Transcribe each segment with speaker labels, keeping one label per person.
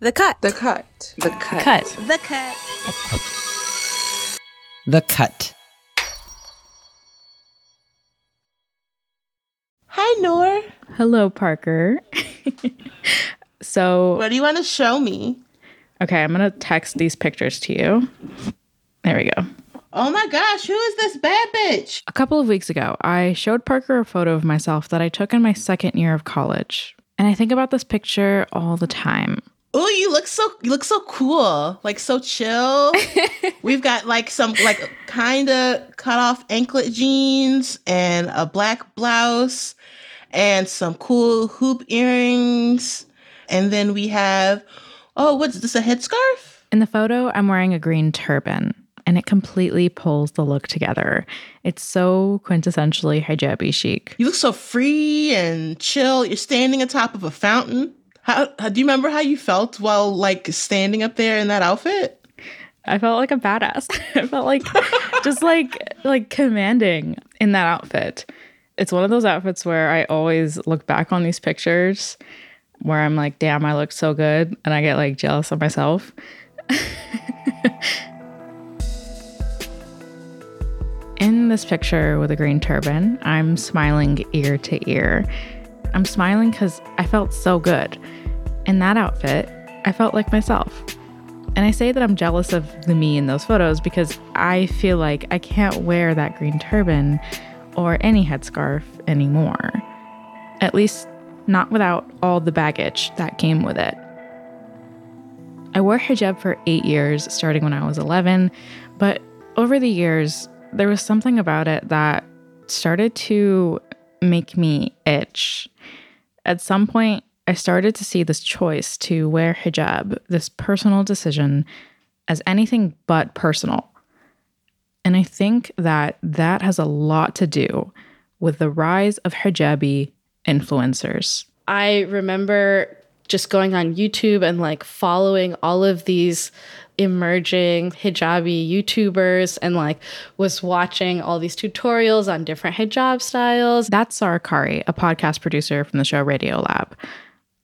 Speaker 1: The cut.
Speaker 2: The cut.
Speaker 3: The cut.
Speaker 4: Cut.
Speaker 1: The cut.
Speaker 5: The Cut.
Speaker 2: Hi, Noor.
Speaker 4: Hello, Parker. so,
Speaker 2: What do you want to show me?
Speaker 4: okay, I'm going to text these pictures to you. There we go.
Speaker 2: Oh my gosh, who is this bad bitch?
Speaker 4: A couple of weeks ago, I showed Parker a photo of myself that I took in my second year of college. And I think about this picture all the time.
Speaker 2: Oh, you look so you look so cool, like so chill. We've got like some like kind of cut off anklet jeans and a black blouse and some cool hoop earrings, and then we have oh, what's this? A headscarf?
Speaker 4: In the photo, I'm wearing a green turban, and it completely pulls the look together. It's so quintessentially hijabi chic.
Speaker 2: You look so free and chill. You're standing atop of a fountain. How, how do you remember how you felt while like standing up there in that outfit?
Speaker 4: I felt like a badass. I felt like just like like commanding in that outfit. It's one of those outfits where I always look back on these pictures where I'm like, damn, I look so good and I get like jealous of myself. In this picture with a green turban, I'm smiling ear to ear. I'm smiling because I felt so good. In that outfit, I felt like myself. And I say that I'm jealous of the me in those photos because I feel like I can't wear that green turban or any headscarf anymore. At least, not without all the baggage that came with it. I wore hijab for eight years, starting when I was 11, but over the years, there was something about it that started to make me itch. At some point, I started to see this choice to wear hijab, this personal decision, as anything but personal. And I think that that has a lot to do with the rise of hijabi influencers.
Speaker 3: I remember just going on YouTube and like following all of these emerging hijabi YouTubers and like was watching all these tutorials on different hijab styles.
Speaker 4: That's Sarah Qari, a podcast producer from the show Radiolab.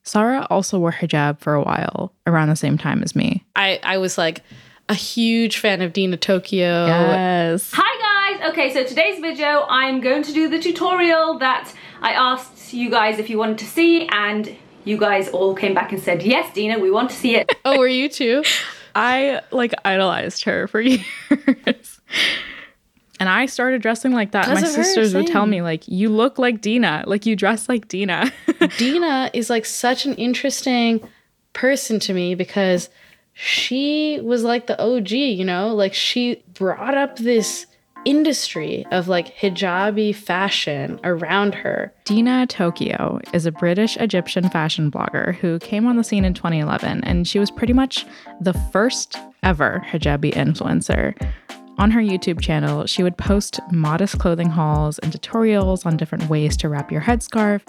Speaker 4: Sarah also wore hijab for a while, around the same time as me.
Speaker 3: I, I was like a huge fan of Dina Tokio.
Speaker 4: Yes.
Speaker 6: Hi guys! Okay, so today's video, I'm going to do the tutorial that I asked you guys if you wanted to see and you guys all came back and said, yes, Dina, we want to see it.
Speaker 3: Oh, were you too?
Speaker 4: I like idolized her for years. And I started dressing like that. My
Speaker 3: of her,
Speaker 4: sisters would tell me, like, you look like Dina. Like, you dress like Dina.
Speaker 3: Dina is like such an interesting person to me because she was like the OG, you know? Like she brought up this industry of like hijabi fashion around her.
Speaker 4: Dina Tokio is a British Egyptian fashion blogger who came on the scene in 2011, and she was pretty much the first ever hijabi influencer. On her YouTube channel, she would post modest clothing hauls and tutorials on different ways to wrap your headscarf.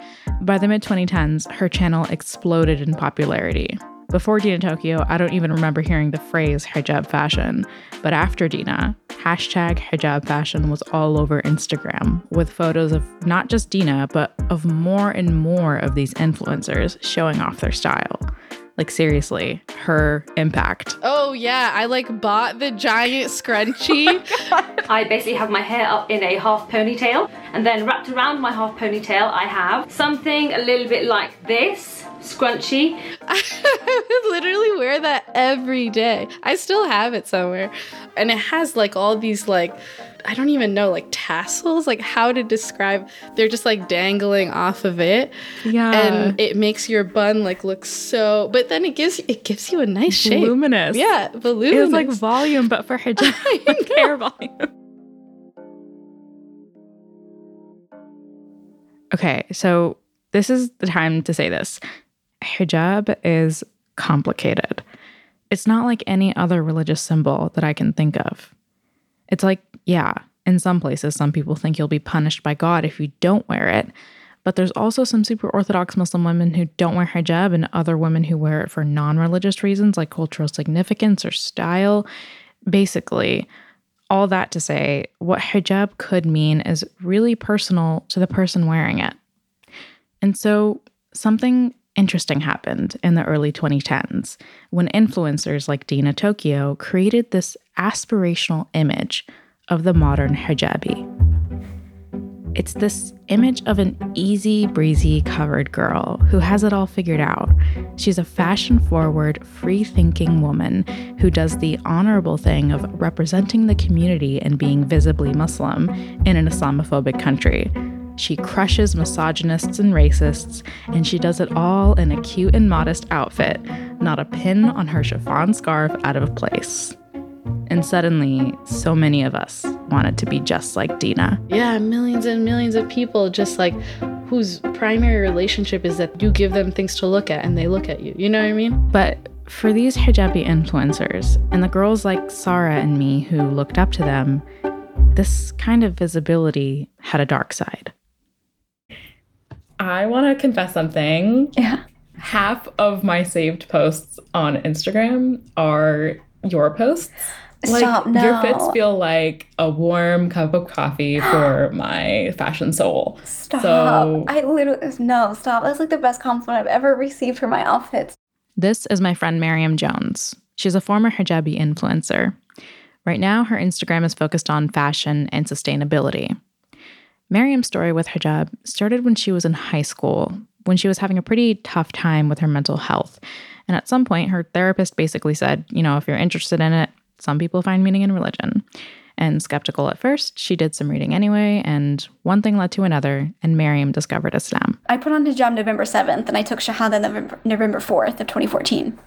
Speaker 4: By the mid 2010s, her channel exploded in popularity. Before Dina Tokio, I don't even remember hearing the phrase hijab fashion. But after Dina, hashtag hijab fashion was all over Instagram with photos of not just Dina, but of more and more of these influencers showing off their style. Like, seriously, her impact.
Speaker 3: Oh yeah, I like bought the giant scrunchie.
Speaker 6: Oh I basically have my hair up in a half ponytail and then wrapped around my half ponytail I have something a little bit like this, scrunchie.
Speaker 3: I would literally wear that every day. I still have it somewhere. And it has like all these like I don't even know like tassels, like how to describe. They're just like dangling off of it.
Speaker 4: Yeah.
Speaker 3: And it makes your bun like look so but then it gives it gives you a nice shape.
Speaker 4: Voluminous.
Speaker 3: Yeah, voluminous.
Speaker 4: It's like volume, but for hijab, like hair volume. Okay, so this is the time to say this. Hijab is complicated. It's not like any other religious symbol that I can think of. It's like, yeah, in some places, some people think you'll be punished by God if you don't wear it. But there's also some super Orthodox Muslim women who don't wear hijab and other women who wear it for non religious reasons like cultural significance or style. Basically, all that to say, what hijab could mean is really personal to the person wearing it. And so, something interesting happened in the early 2010s when influencers like Dina Tokio created this aspirational image of the modern hijabi. It's this image of an easy breezy covered girl who has it all figured out. She's a fashion forward, free thinking woman who does the honorable thing of representing the community and being visibly Muslim in an Islamophobic country. She crushes misogynists and racists, and she does it all in a cute and modest outfit, not a pin on her chiffon scarf out of place. And suddenly, so many of us wanted to be just like Dina.
Speaker 3: Yeah, millions and millions of people just like whose primary relationship is that you give them things to look at and they look at you. You know what I mean?
Speaker 4: But for these hijabi influencers and the girls like Sarah and me who looked up to them, this kind of visibility had a dark side.
Speaker 1: I want to confess something.
Speaker 5: Yeah.
Speaker 1: Half of my saved posts on Instagram are your posts. Like
Speaker 5: Stop, no.
Speaker 1: your fits feel like a warm cup of coffee for my fashion soul.
Speaker 5: Stop.
Speaker 1: So
Speaker 5: I literally, no, stop. That's like the best compliment I've ever received for my outfits.
Speaker 4: This is my friend Maryam Jones. She's a former hijabi influencer. Right now, her Instagram is focused on fashion and sustainability. Maryam's story with hijab started when she was in high school, when she was having a pretty tough time with her mental health. And at some point, her therapist basically said, you know, if you're interested in it, some people find meaning in religion. And skeptical at first, she did some reading anyway, and one thing led to another, and Maryam discovered Islam.
Speaker 5: I put on hijab November 7th and I took Shahada November, November 4th of 2014.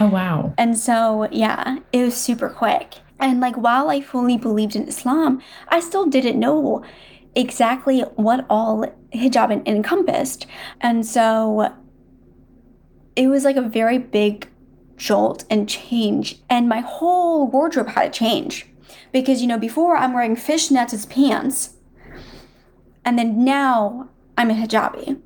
Speaker 1: Oh wow.
Speaker 5: And so, yeah, it was super quick. And like, while I fully believed in Islam, I still didn't know exactly what all hijab encompassed. And so, it was like a very big jolt and change. And my whole wardrobe had to change. Because, you know, before I'm wearing fishnets as pants. And then now I'm a hijabi.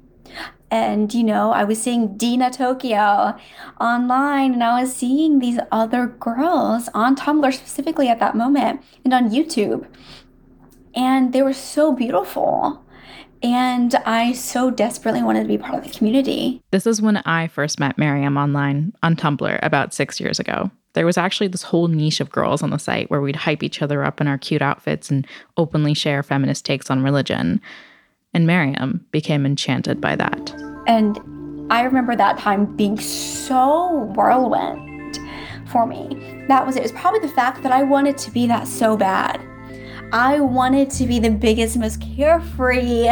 Speaker 5: And, you know, I was seeing Dina Tokio online and I was seeing these other girls on Tumblr specifically at that moment and on YouTube. And they were so beautiful. And I so desperately wanted to be part of the community.
Speaker 4: This is when I first met Maryam online on Tumblr about six years ago. There was actually this whole niche of girls on the site where we'd hype each other up in our cute outfits and openly share feminist takes on religion. And Maryam became enchanted by that.
Speaker 5: And I remember that time being so whirlwind for me. That was it. It was probably the fact that I wanted to be that so bad. I wanted to be the biggest, most carefree,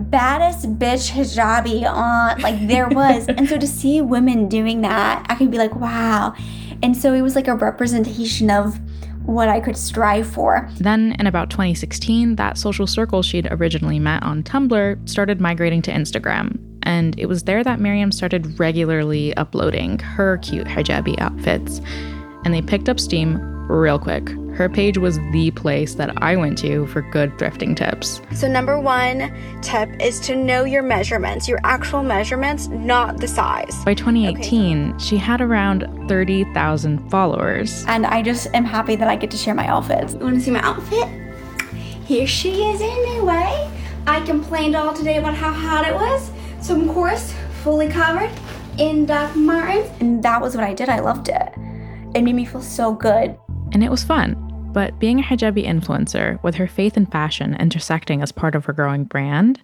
Speaker 5: baddest bitch hijabi on like there was. and so to see women doing that, I could be like, wow. And so it was like a representation of what I could strive for.
Speaker 4: Then, in about 2016, that social circle she'd originally met on Tumblr started migrating to Instagram. And it was there that Maryam started regularly uploading her cute hijabi outfits. And they picked up steam real quick. Her page was the place that I went to for good thrifting tips.
Speaker 5: So, number one tip is to know your measurements, your actual measurements, not the size.
Speaker 4: By 2018, she had around 30,000 followers.
Speaker 5: And I just am happy that I get to share my outfits. You wanna see my outfit? Here she is anyway. I complained all today about how hot it was. So, of course, fully covered in Doc Martens. And that was what I did. I loved it. It made me feel so good.
Speaker 4: And it was fun. But being a hijabi influencer, with her faith and fashion intersecting as part of her growing brand,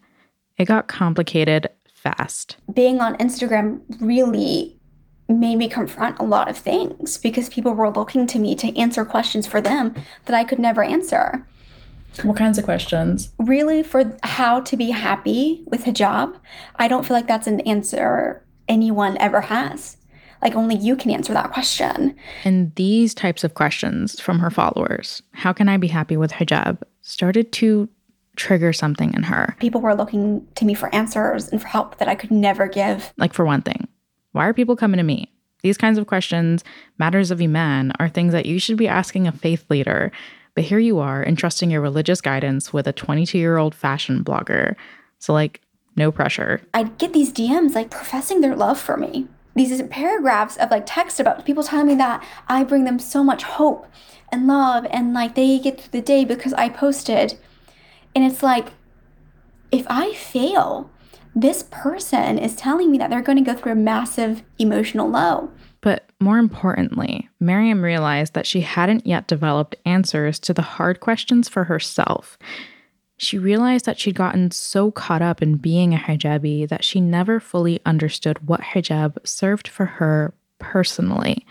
Speaker 4: it got complicated fast.
Speaker 5: Being on Instagram really made me confront a lot of things because people were looking to me to answer questions for them that I could never answer.
Speaker 1: What kinds of questions?
Speaker 5: Really, for how to be happy with hijab, I don't feel like that's an answer anyone ever has. Like, only you can answer that question.
Speaker 4: And these types of questions from her followers, how can I be happy with hijab, started to trigger something in her.
Speaker 5: People were looking to me for answers and for help that I could never give.
Speaker 4: Like, for one thing, why are people coming to me? These kinds of questions, matters of Iman, are things that you should be asking a faith leader. But here you are entrusting your religious guidance with a 22 year old fashion blogger. So, like, no pressure.
Speaker 5: I'd get these DMs like professing their love for me. These paragraphs of like text about people telling me that I bring them so much hope and love and like they get through the day because I posted. And it's like, if I fail, this person is telling me that they're going to go through a massive emotional low.
Speaker 4: But more importantly, Maryam realized that she hadn't yet developed answers to the hard questions for herself. She realized that she'd gotten so caught up in being a hijabi that she never fully understood what hijab served for her personally.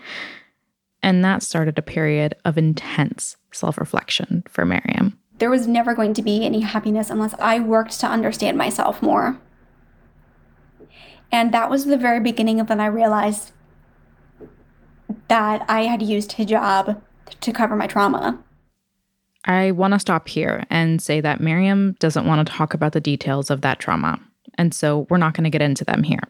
Speaker 4: And that started a period of intense self reflection for Maryam.
Speaker 5: There was never going to be any happiness unless I worked to understand myself more. And that was the very beginning of when I realized that I had used hijab to cover my trauma.
Speaker 4: I want to stop here and say that Maryam doesn't want to talk about the details of that trauma. And so we're not going to get into them here.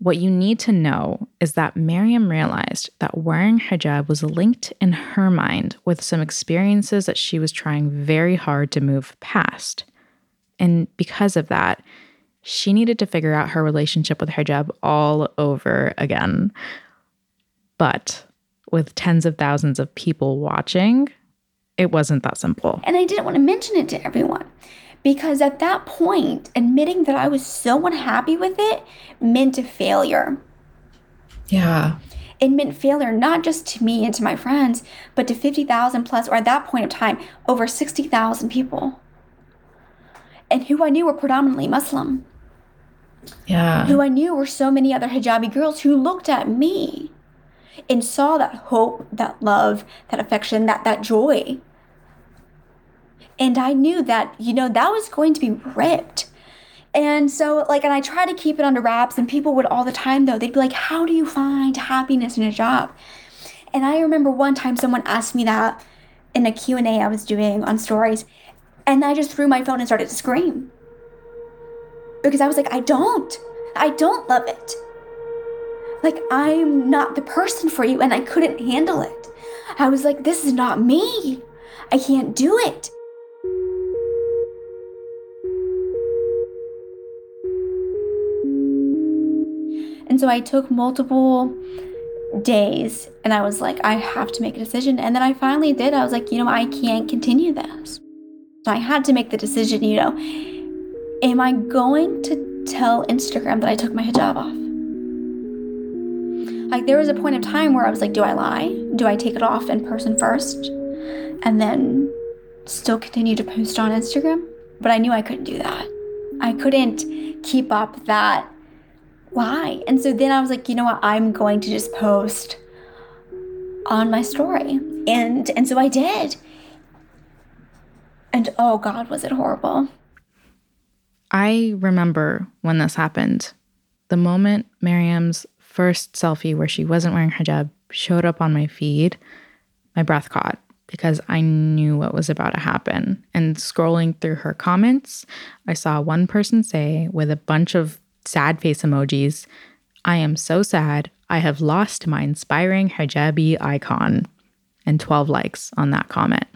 Speaker 4: What you need to know is that Maryam realized that wearing hijab was linked in her mind with some experiences that she was trying very hard to move past. And because of that, she needed to figure out her relationship with hijab all over again. But with tens of thousands of people watching, it wasn't that simple.
Speaker 5: And I didn't want to mention it to everyone because at that point, admitting that I was so unhappy with it meant a failure.
Speaker 1: Yeah.
Speaker 5: It meant failure not just to me and to my friends, but to 50,000 plus, or at that point of time, over 60,000 people. And who I knew were predominantly Muslim.
Speaker 1: Yeah.
Speaker 5: Who I knew were so many other hijabi girls who looked at me and saw that hope, that love, that affection, that, that joy. And I knew that, you know, that was going to be ripped. And so, like, and I tried to keep it under wraps, and people would all the time, though, they'd be like, How do you find happiness in hijab? And I remember one time someone asked me that in a Q&A I was doing on stories, and I just threw my phone and started to scream. Because I was like, I don't. I don't love it. Like, I'm not the person for you, and I couldn't handle it. I was like, This is not me. I can't do it. So I took multiple days and I was like, I have to make a decision. And then I finally did. I was like, you know, I can't continue this. So I had to make the decision, you know, am I going to tell Instagram that I took my hijab off? Like, there was a point of time where I was like, do I lie? Do I take it off in person first and then still continue to post on Instagram? But I knew I couldn't do that. I couldn't keep up that lie. And so then I was like, you know what? I'm going to just post on my story. And and so I did. And oh god, was it horrible.
Speaker 4: I remember when this happened. The moment Maryam's first selfie where she wasn't wearing hijab showed up on my feed, my breath caught because I knew what was about to happen. And scrolling through her comments, I saw one person say with a bunch of sad face emojis, I am so sad. I have lost my inspiring hijabi icon. And 12 likes on that comment.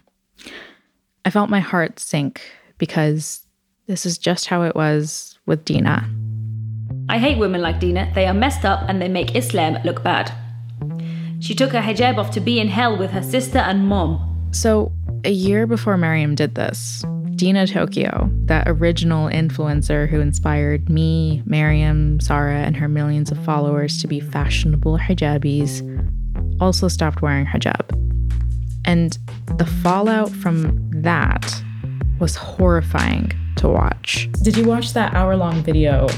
Speaker 4: I felt my heart sink because this is just how it was with Dina.
Speaker 6: I hate women like Dina. They are messed up and they make Islam look bad. She took her hijab off to be in hell with her sister and mom.
Speaker 4: So, a year before Maryam did this, Dina Tokio, that original influencer who inspired me, Maryam, Sarah, and her millions of followers to be fashionable hijabis, also stopped wearing hijab. And the fallout from that was horrifying to watch.
Speaker 1: Did you watch that hour long video?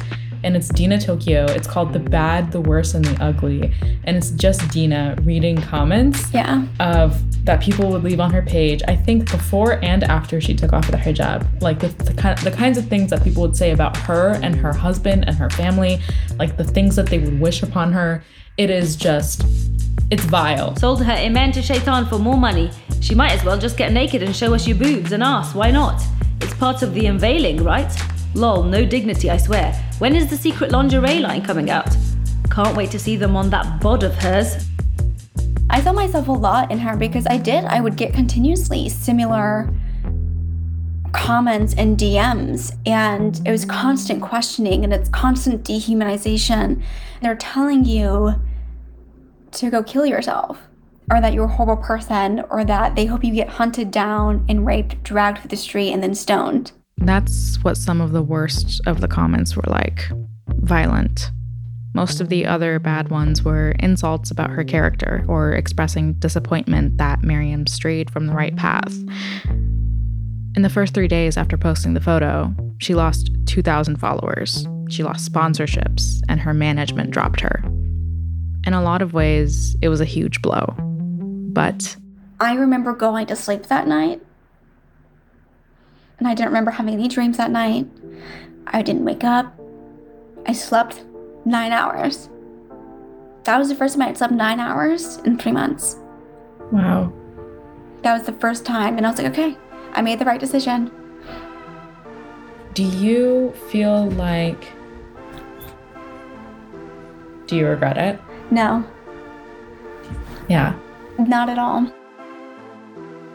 Speaker 1: And it's Dina Tokio. It's called The Bad, the Worse, and the Ugly. And it's just Dina reading comments
Speaker 5: Yeah.
Speaker 1: of that people would leave on her page. I think before and after she took off the hijab, like the, the kind the kinds of things that people would say about her and her husband and her family, like the things that they would wish upon her. It is just, it's vile.
Speaker 6: Sold her iman to shaitan for more money. She might as well just get naked and show us your boobs and ass. Why not? It's part of the unveiling, right? Lol, no dignity, I swear. When is the secret lingerie line coming out? Can't wait to see them on that bod of hers.
Speaker 5: I saw myself a lot in her because I did. I would get continuously similar comments and DMs, and it was constant questioning and it's constant dehumanization. They're telling you to go kill yourself, or that you're a horrible person, or that they hope you get hunted down and raped, dragged through the street, and then stoned.
Speaker 4: That's what some of the worst of the comments were like violent. Most of the other bad ones were insults about her character or expressing disappointment that Maryam strayed from the right path. In the first three days after posting the photo, she lost 2,000 followers, she lost sponsorships, and her management dropped her. In a lot of ways, it was a huge blow. But
Speaker 5: I remember going to sleep that night. And I didn't remember having any dreams that night. I didn't wake up. I slept nine hours. That was the first time I had slept nine hours in three months.
Speaker 1: Wow.
Speaker 5: That was the first time. And I was like, okay, I made the right decision.
Speaker 1: Do you feel like. Do you regret it?
Speaker 5: No,
Speaker 1: Yeah.
Speaker 5: not at all.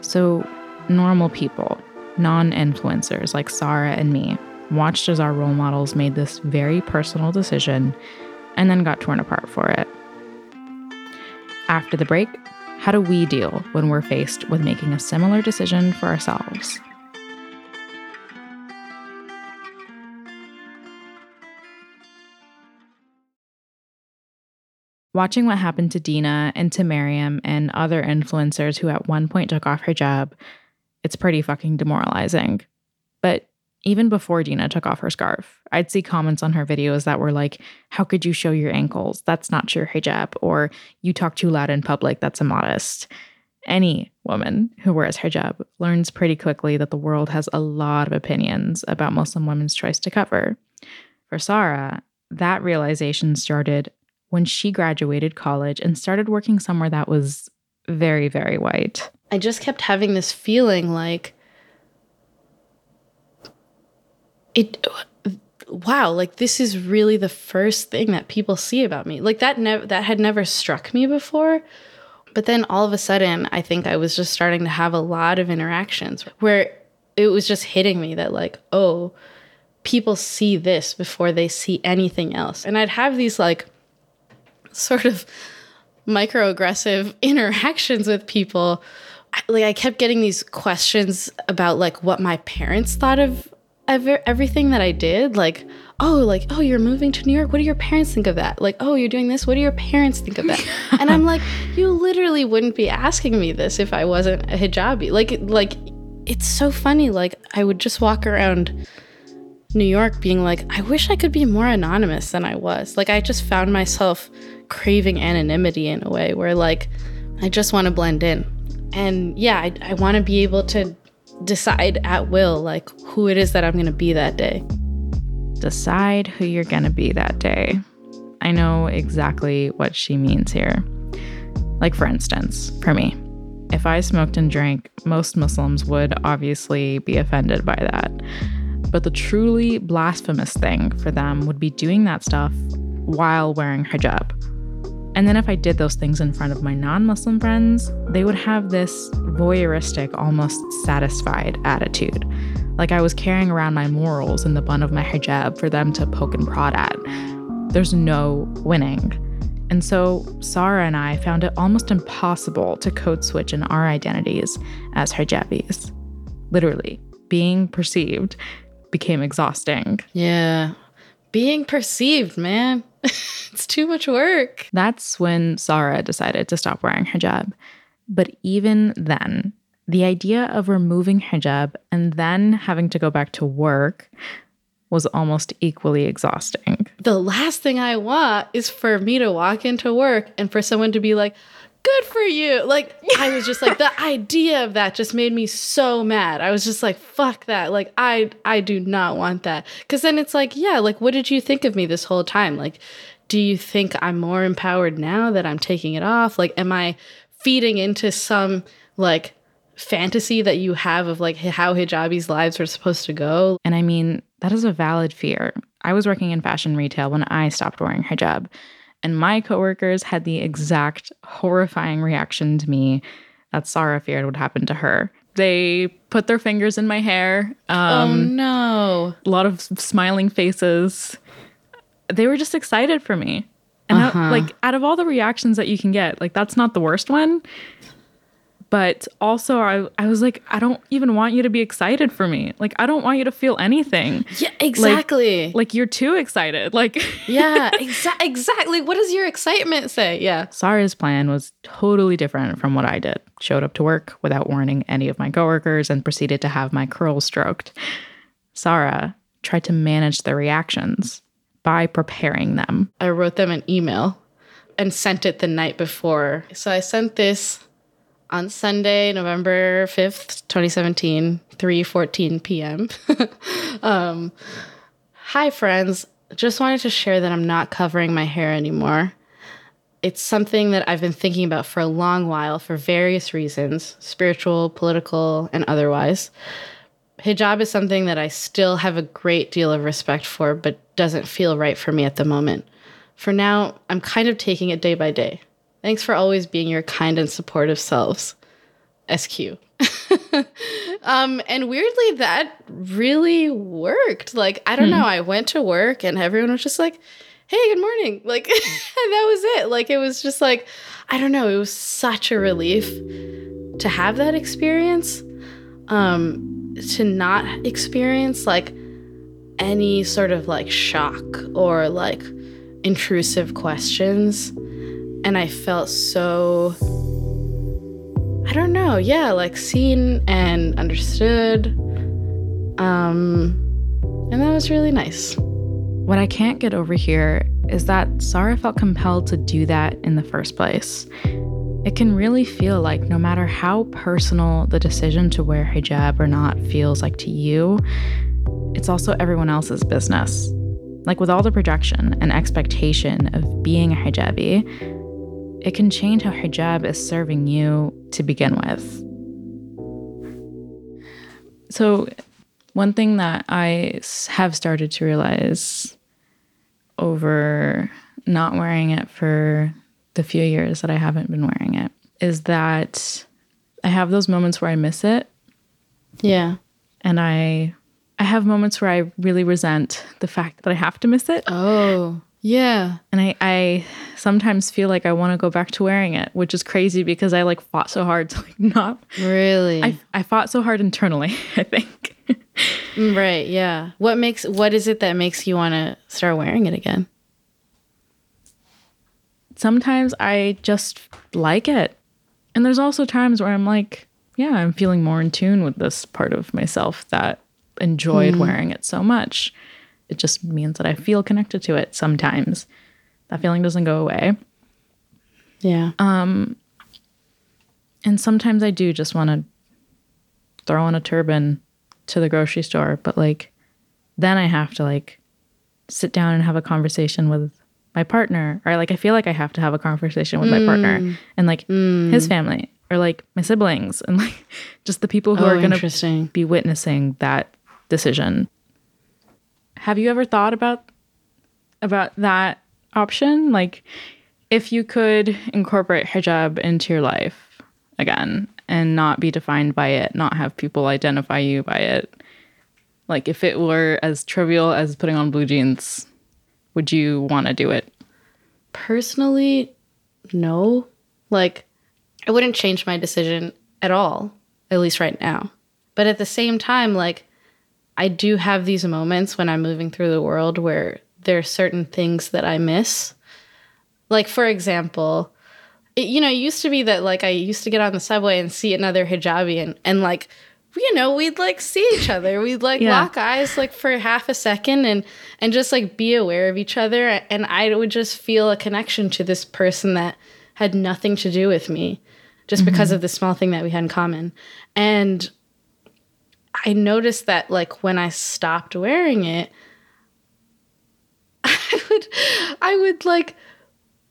Speaker 4: So, normal people, non influencers like Sarah and me, watched as our role models made this very personal decision and then got torn apart for it. After the break, how do we deal when we're faced with making a similar decision for ourselves? Watching what happened to Dina and to Maryam and other influencers who at one point took off hijab, it's pretty fucking demoralizing. But even before Dina took off her scarf, I'd see comments on her videos that were like, How could you show your ankles? That's not your hijab. Or you talk too loud in public. That's immodest. Any woman who wears hijab learns pretty quickly that the world has a lot of opinions about Muslim women's choice to cover. For Sarah, that realization started when she graduated college and started working somewhere that was very, very white.
Speaker 3: I just kept having this feeling like it wow, like this is really the first thing that people see about me. Like that never that had never struck me before. But then all of a sudden, I think I was just starting to have a lot of interactions where it was just hitting me that like, oh, people see this before they see anything else. And I'd have these like sort of microaggressive interactions with people. I- like i kept getting these questions about like what my parents thought of ever- everything that i did. Like oh like oh you're moving to new york. What do your parents think of that? Like oh you're doing this. What do your parents think of that? And i'm like you literally wouldn't be asking me this if i wasn't a hijabi. Like like it's so funny. Like i would just walk around New York being like, I wish I could be more anonymous than I was. Like, I just found myself craving anonymity in a way where, like, I just want to blend in. And yeah, I, I want to be able to decide at will, like, who it is that I'm going to be that day.
Speaker 4: Decide who you're going to be that day. I know exactly what she means here. Like, for instance, for me, if I smoked and drank, most Muslims would obviously be offended by that. But the truly blasphemous thing for them would be doing that stuff while wearing hijab. And then if I did those things in front of my non Muslim friends, they would have this voyeuristic, almost satisfied attitude. Like I was carrying around my morals in the bun of my hijab for them to poke and prod at. There's no winning. And so Sarah and I found it almost impossible to code switch in our identities as hijabis. Literally, being perceived became exhausting.
Speaker 3: Yeah. Being perceived, man. it's too much work.
Speaker 4: That's when Sarah decided to stop wearing hijab. But even then, the idea of removing hijab and then having to go back to work was almost equally exhausting.
Speaker 3: The last thing I want is for me to walk into work and for someone to be like, good for you. Like, I was just like, the idea of that just made me so mad. I was just like, fuck that. Like, I, I do not want that. Cause then it's like, yeah, like, what did you think of me this whole time? Like, do you think I'm more empowered now that I'm taking it off? Like, am I feeding into some like fantasy that you have of like how hijabis' lives are supposed to go?
Speaker 4: And I mean, that is a valid fear. I was working in fashion retail when I stopped wearing hijab, and my coworkers had the exact horrifying reaction to me that Sarah feared would happen to her. They put their fingers in my hair.
Speaker 3: oh
Speaker 4: Um,
Speaker 3: no.
Speaker 4: a lot of smiling faces. They were just excited for me. And
Speaker 3: Uh-huh.
Speaker 4: like out of all the reactions that you can get, like that's not the worst one. But also, I, I was like, I don't even want you to be excited for me. Like, I don't want you to feel anything.
Speaker 3: Yeah, exactly.
Speaker 4: Like, you're too excited. Like,
Speaker 3: yeah, exa- exactly. What does your excitement say? Yeah.
Speaker 4: Sarah's plan was totally different from what I did. Showed up to work without warning any of my coworkers and proceeded to have my curls stroked. Sarah tried to manage their reactions by preparing them.
Speaker 3: I wrote them an email and sent it the night before. So I sent this on Sunday, November 5th, 2017, 3:14 p.m. um, hi friends, just wanted to share that I'm not covering my hair anymore. It's something that I've been thinking about for a long while for various reasons, spiritual, political, and otherwise. Hijab is something that I still have a great deal of respect for, but doesn't feel right for me at the moment. For now, I'm kind of taking it day by day. Thanks for always being your kind and supportive selves. SQ. um, and weirdly, that really worked. Like, I don't
Speaker 4: Hmm.
Speaker 3: know. I went to work and everyone was just like, hey, good morning. Like, that was it. Like, it was just like, I don't know. It was such a relief to have that experience. Um, to not experience like any sort of like shock or like intrusive questions. And I felt so I don't know. Yeah, like seen and understood. Um and that was really nice.
Speaker 4: What I can't get over here is that Sarah felt compelled to do that in the first place. It can really feel like no matter how personal the decision to wear hijab or not feels like to you, it's also everyone else's business. Like with all the projection and expectation of being a hijabi, it can change how hijab is serving you to begin with. So, one thing that I have started to realize over not wearing it for the few years that I haven't been wearing it is that I have those moments where I miss it
Speaker 3: Yeah.
Speaker 4: and I I have moments where I really resent the fact that I have to miss it
Speaker 3: Oh. Yeah.
Speaker 4: and I I sometimes feel like I want to go back to wearing it, which is crazy because I like fought so hard to like not
Speaker 3: Really?
Speaker 4: I I fought so hard internally, I think.
Speaker 3: Mm, right, yeah. What makes what is it that makes you want to start wearing it again?
Speaker 4: sometimes I just like it. And there's also times where I'm like, yeah, I'm feeling more in tune with this part of myself that enjoyed wearing it so much. It just means that I feel connected to it sometimes. That feeling doesn't go away.
Speaker 3: Yeah.
Speaker 4: Um and sometimes I do just want to throw on a turban to the grocery store, but like then I have to like sit down and have a conversation with my partner or like I feel like I have to have a conversation with my partner and like his family or like my siblings and like just the people who
Speaker 3: oh,
Speaker 4: are going to be witnessing that decision. Have you ever thought about about that option? Like if you could incorporate hijab into your life again and not be defined by it, not have people identify you by it. Like if it were as trivial as putting on blue jeans, would you want to do it?
Speaker 3: Personally, no. Like, I wouldn't change my decision at all, at least right now. But at the same time, like, I do have these moments when I'm moving through the world where there are certain things that I miss. Like, for example, it, you know, it used to be that, like, I used to get on the subway and see another hijabi and, and like, you know, we'd like see each other. We'd like
Speaker 4: Yeah.
Speaker 3: lock eyes like for half a second and and just like be aware of each other. And I would just feel a connection to this person that had nothing to do with me, just because mm-hmm. of the small thing that we had in common. And I noticed that like when I stopped wearing it, I would I would like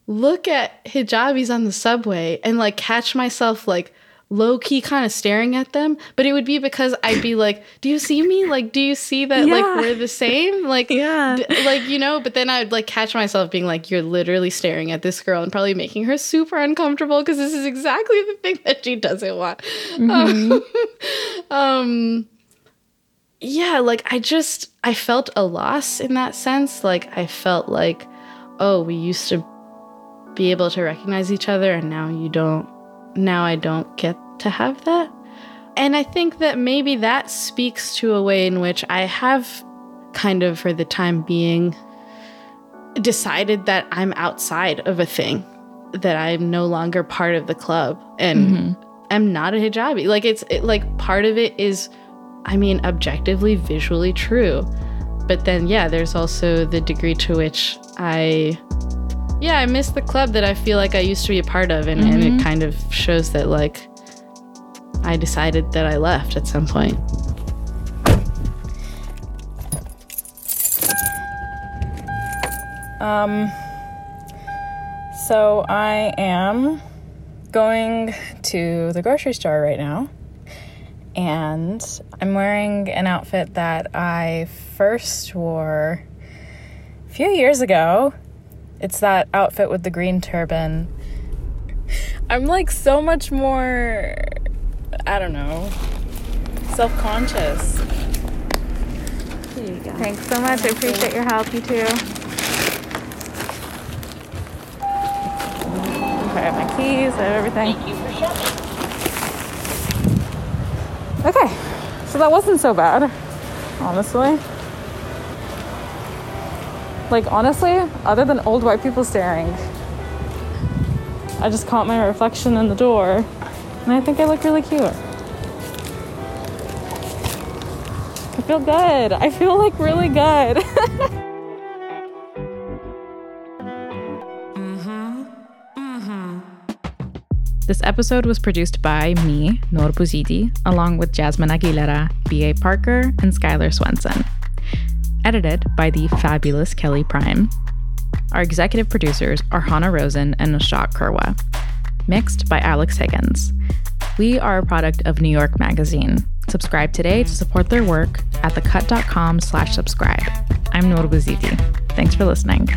Speaker 3: look at hijabis on the subway and like catch myself like low key kind of staring at them, but it would be because I'd be like, "Do you see me? Like, do you see that like we're the same? Like,
Speaker 4: Yeah.
Speaker 3: d- like you know." But then I'd like catch myself being like, "You're literally staring at this girl and probably making her super uncomfortable because this is exactly the thing that she doesn't want." um yeah like i just i felt a loss in that sense like i felt like oh we used to be able to recognize each other and now you don't now i don't get to have that. And I think that maybe that speaks to a way in which I have kind of, for the time being, decided that I'm outside of a thing, that I'm no longer part of the club and mm-hmm. I'm not a hijabi. Like, it's it, like part of it is, I mean, objectively, visually true. But then, yeah, there's also the degree to which I, yeah, I miss the club that I feel like I used to be a part of. And, mm-hmm. and it mm-hmm. kind of shows that, like, I decided that I left at some point.
Speaker 4: Um, so I am going to the grocery store right now, and I'm wearing an outfit that I first wore a few years ago. It's that outfit with the green turban. I'm like so much more, I don't know, self conscious. Thanks so much. I appreciate your help. You too. I have my keys, I have everything.
Speaker 7: Thank you for shopping.
Speaker 4: Okay, so that wasn't so bad, honestly. Like, honestly, other than old white people staring, I just caught my reflection in the door, and I think I look really cute. I feel good. I feel like really good. This episode was produced by me, Noor Bouzidi, along with Jasmine Aguilera, B.A. Parker, and Skylar Swenson. Edited by the fabulous Kelly Prime. Our executive producers are Hanna Rosin and Nishat Kurwa. Mixed by Alex Higgins. We are a product of New York Magazine. Subscribe today to support their work at thecut.com slash subscribe. I'm Noor Bouzidi. Thanks for listening.